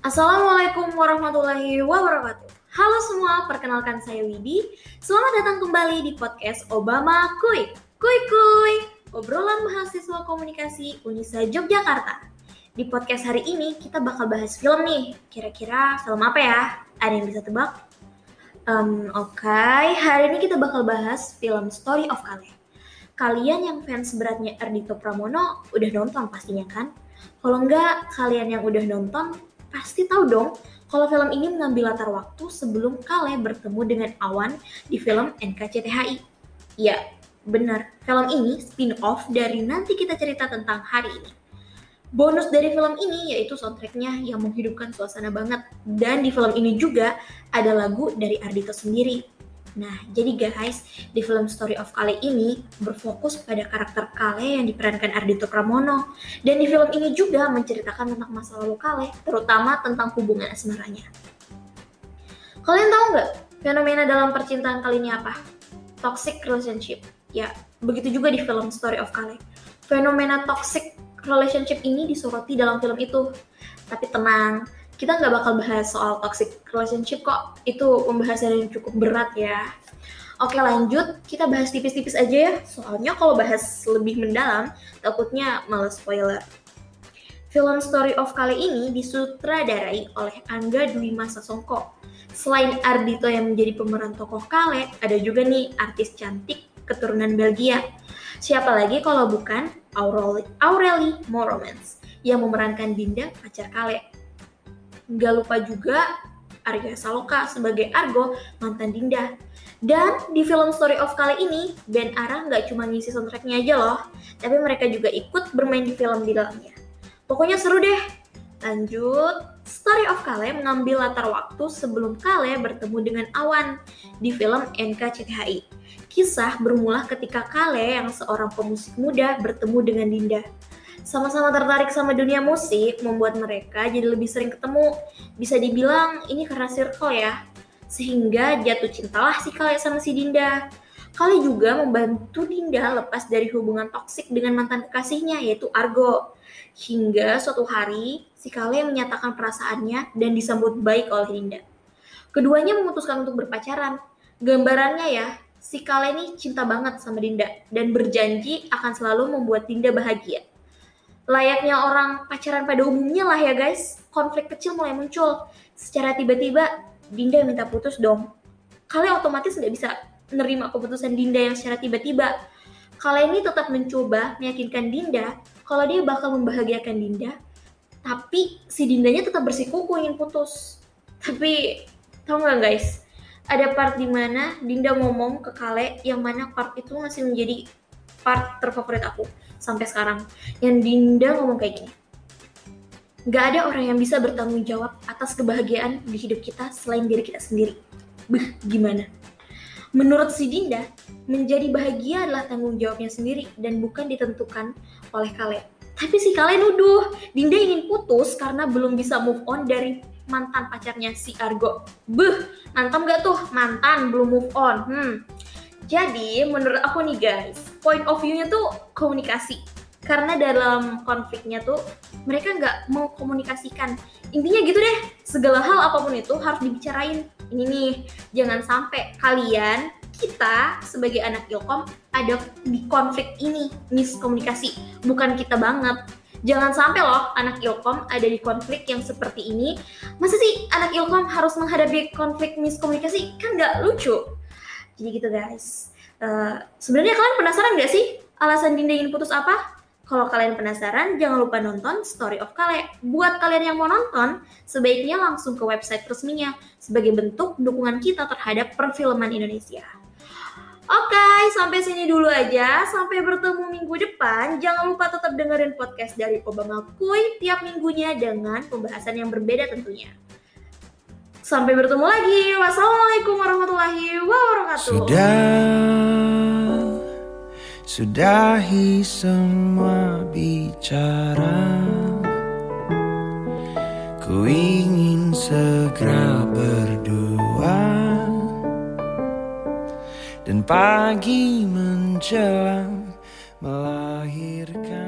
Assalamualaikum warahmatullahi wabarakatuh. Halo semua, perkenalkan saya Widi. Selamat datang kembali di podcast Obama Kuy. Kuy kuy, obrolan mahasiswa komunikasi Unisa Yogyakarta. Di podcast hari ini kita bakal bahas film nih. Kira-kira film apa ya? Ada yang bisa tebak? Um, Oke, okay. hari ini kita bakal bahas film Story of Kale. Kalian yang fans beratnya Erdito Pramono udah nonton pastinya kan? Kalau enggak, kalian yang udah nonton pasti tahu dong kalau film ini mengambil latar waktu sebelum Kale bertemu dengan Awan di film NKCTHI. Ya, benar. Film ini spin-off dari nanti kita cerita tentang hari ini. Bonus dari film ini yaitu soundtracknya yang menghidupkan suasana banget. Dan di film ini juga ada lagu dari Ardito sendiri Nah, jadi guys, di film Story of Kale ini berfokus pada karakter Kale yang diperankan Ardito Pramono. Dan di film ini juga menceritakan tentang masa lalu Kale, terutama tentang hubungan asmaranya. Kalian tahu nggak fenomena dalam percintaan kali ini apa? Toxic relationship. Ya, begitu juga di film Story of Kale. Fenomena toxic relationship ini disoroti dalam film itu. Tapi tenang, kita nggak bakal bahas soal toxic relationship kok. Itu pembahasan yang cukup berat ya. Oke lanjut, kita bahas tipis-tipis aja ya. Soalnya kalau bahas lebih mendalam, takutnya malah spoiler. Film Story of kali ini disutradarai oleh Angga Dwi Masa Songko. Selain Ardito yang menjadi pemeran tokoh Kale, ada juga nih artis cantik keturunan Belgia. Siapa lagi kalau bukan Aureli, Aureli Moromans yang memerankan Dinda pacar Kale. Gak lupa juga Arya Saloka sebagai Argo, mantan Dinda. Dan di film Story of kali ini, band Ara nggak cuma ngisi soundtracknya aja loh, tapi mereka juga ikut bermain di film di dalamnya. Pokoknya seru deh. Lanjut, Story of Kale mengambil latar waktu sebelum Kale bertemu dengan Awan di film NKCTHI. Kisah bermula ketika Kale yang seorang pemusik muda bertemu dengan Dinda sama-sama tertarik sama dunia musik membuat mereka jadi lebih sering ketemu. Bisa dibilang ini karena circle ya. Sehingga jatuh cintalah si Kale sama si Dinda. Kali juga membantu Dinda lepas dari hubungan toksik dengan mantan kekasihnya yaitu Argo. Hingga suatu hari si Kale menyatakan perasaannya dan disambut baik oleh Dinda. Keduanya memutuskan untuk berpacaran. Gambarannya ya, si Kale ini cinta banget sama Dinda dan berjanji akan selalu membuat Dinda bahagia layaknya orang pacaran pada umumnya lah ya guys, konflik kecil mulai muncul. Secara tiba-tiba, Dinda minta putus dong. Kalian otomatis nggak bisa menerima keputusan Dinda yang secara tiba-tiba. Kalian ini tetap mencoba meyakinkan Dinda kalau dia bakal membahagiakan Dinda, tapi si Dindanya tetap bersikuku ingin putus. Tapi tau nggak guys, ada part di mana Dinda ngomong ke Kale yang mana part itu masih menjadi part terfavorit aku sampai sekarang. Yang Dinda ngomong kayak gini. Gak ada orang yang bisa bertanggung jawab atas kebahagiaan di hidup kita selain diri kita sendiri. Beh, gimana? Menurut si Dinda, menjadi bahagia adalah tanggung jawabnya sendiri dan bukan ditentukan oleh Kale. Tapi si Kale nuduh, Dinda ingin putus karena belum bisa move on dari mantan pacarnya si Argo. Beh, mantap gak tuh? Mantan belum move on. Hmm, jadi menurut aku nih guys, point of view-nya tuh komunikasi. Karena dalam konfliknya tuh mereka nggak mau komunikasikan. Intinya gitu deh, segala hal apa pun itu harus dibicarain. Ini nih, jangan sampai kalian kita sebagai anak ilkom ada di konflik ini miskomunikasi bukan kita banget jangan sampai loh anak ilkom ada di konflik yang seperti ini masa sih anak ilkom harus menghadapi konflik miskomunikasi kan nggak lucu jadi gitu guys. Uh, Sebenarnya kalian penasaran gak sih alasan Dinda ingin putus apa? Kalau kalian penasaran, jangan lupa nonton Story of Kale. Buat kalian yang mau nonton, sebaiknya langsung ke website resminya sebagai bentuk dukungan kita terhadap perfilman Indonesia. Oke, okay, sampai sini dulu aja. Sampai bertemu minggu depan. Jangan lupa tetap dengerin podcast dari Obama Kuy tiap minggunya dengan pembahasan yang berbeda tentunya. Sampai bertemu lagi. Wassalamualaikum warahmatullahi wabarakatuh. Sudah, sudahi semua bicara. Ku ingin segera berdua dan pagi menjelang melahirkan.